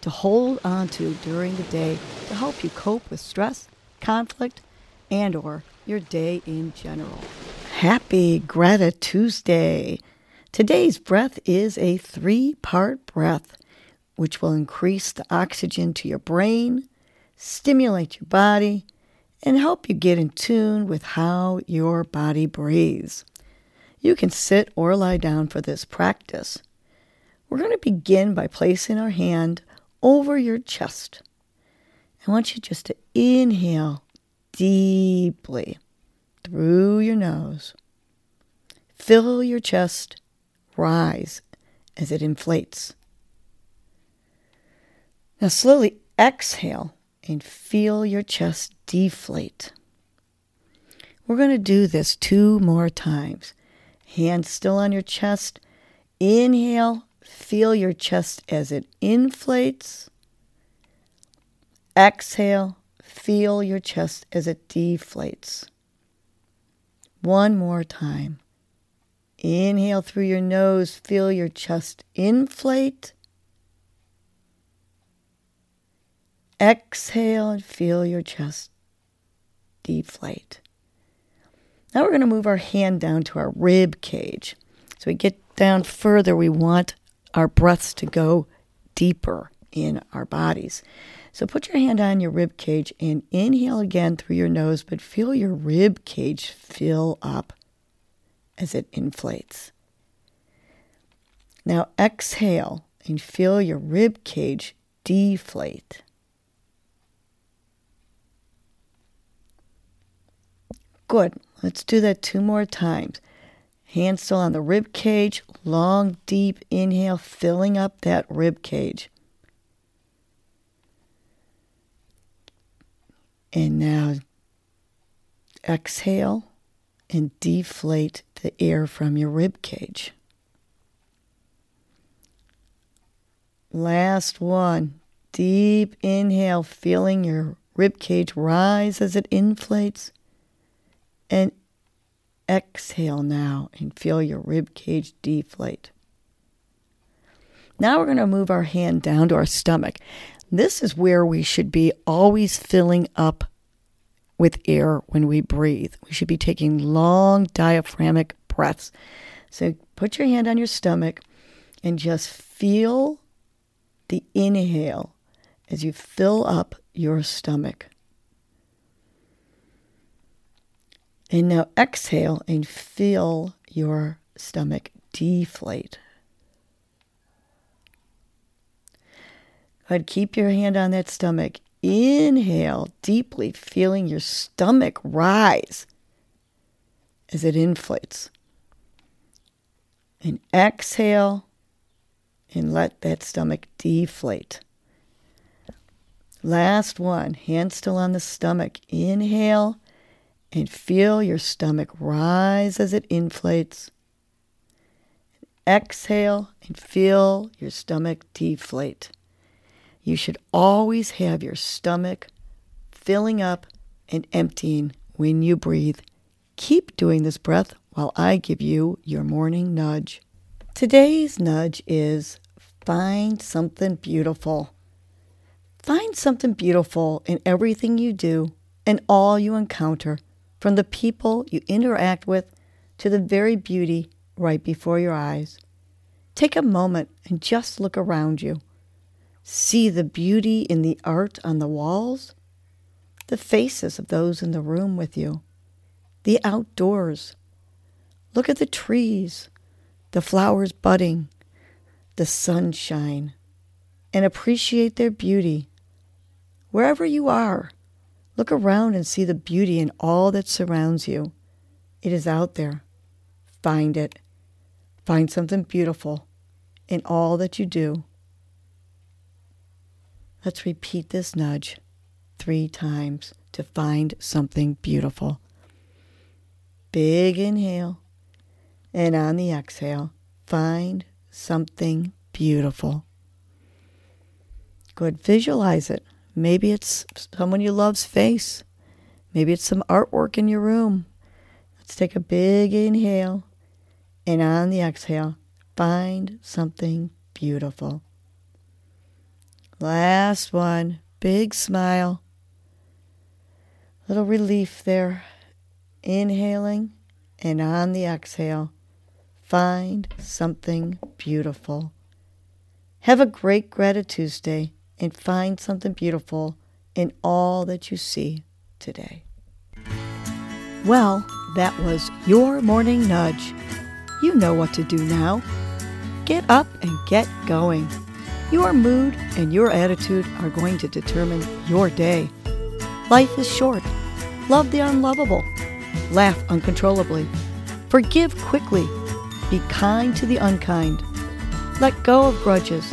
to hold on to during the day to help you cope with stress, conflict, and or your day in general. Happy Greta Tuesday. Today's breath is a three-part breath which will increase the oxygen to your brain, stimulate your body, and help you get in tune with how your body breathes. You can sit or lie down for this practice. We're going to begin by placing our hand over your chest. I want you just to inhale deeply through your nose. Fill your chest, rise as it inflates. Now slowly exhale and feel your chest deflate. We're going to do this two more times. Hands still on your chest. Inhale, feel your chest as it inflates. Exhale, feel your chest as it deflates. One more time. Inhale through your nose, feel your chest inflate. Exhale and feel your chest deflate. Now we're going to move our hand down to our rib cage. So we get down further, we want our breaths to go deeper in our bodies. So put your hand on your rib cage and inhale again through your nose, but feel your rib cage fill up as it inflates. Now exhale and feel your rib cage deflate. Good. Let's do that two more times. Hands still on the rib cage. Long, deep inhale, filling up that rib cage. And now exhale and deflate the air from your rib cage. Last one. Deep inhale, feeling your rib cage rise as it inflates. And exhale now and feel your rib cage deflate. Now we're going to move our hand down to our stomach. This is where we should be always filling up with air when we breathe. We should be taking long diaphragmatic breaths. So put your hand on your stomach and just feel the inhale as you fill up your stomach. And now exhale and feel your stomach deflate. Ahead, keep your hand on that stomach. Inhale deeply, feeling your stomach rise as it inflates. And exhale and let that stomach deflate. Last one, hand still on the stomach. Inhale and feel your stomach rise as it inflates. Exhale and feel your stomach deflate. You should always have your stomach filling up and emptying when you breathe. Keep doing this breath while I give you your morning nudge. Today's nudge is find something beautiful. Find something beautiful in everything you do and all you encounter from the people you interact with to the very beauty right before your eyes. Take a moment and just look around you. See the beauty in the art on the walls, the faces of those in the room with you, the outdoors. Look at the trees, the flowers budding, the sunshine, and appreciate their beauty. Wherever you are, Look around and see the beauty in all that surrounds you. It is out there. Find it. Find something beautiful in all that you do. Let's repeat this nudge. three times to find something beautiful. Big inhale, and on the exhale, find something beautiful. Good. Visualize it. Maybe it's someone you love's face. Maybe it's some artwork in your room. Let's take a big inhale, and on the exhale, find something beautiful. Last one. Big smile. Little relief there. Inhaling and on the exhale, find something beautiful. Have a great Gratitude Day and find something beautiful in all that you see today. Well, that was your morning nudge. You know what to do now. Get up and get going. Your mood and your attitude are going to determine your day. Life is short. Love the unlovable. Laugh uncontrollably. Forgive quickly. Be kind to the unkind. Let go of grudges.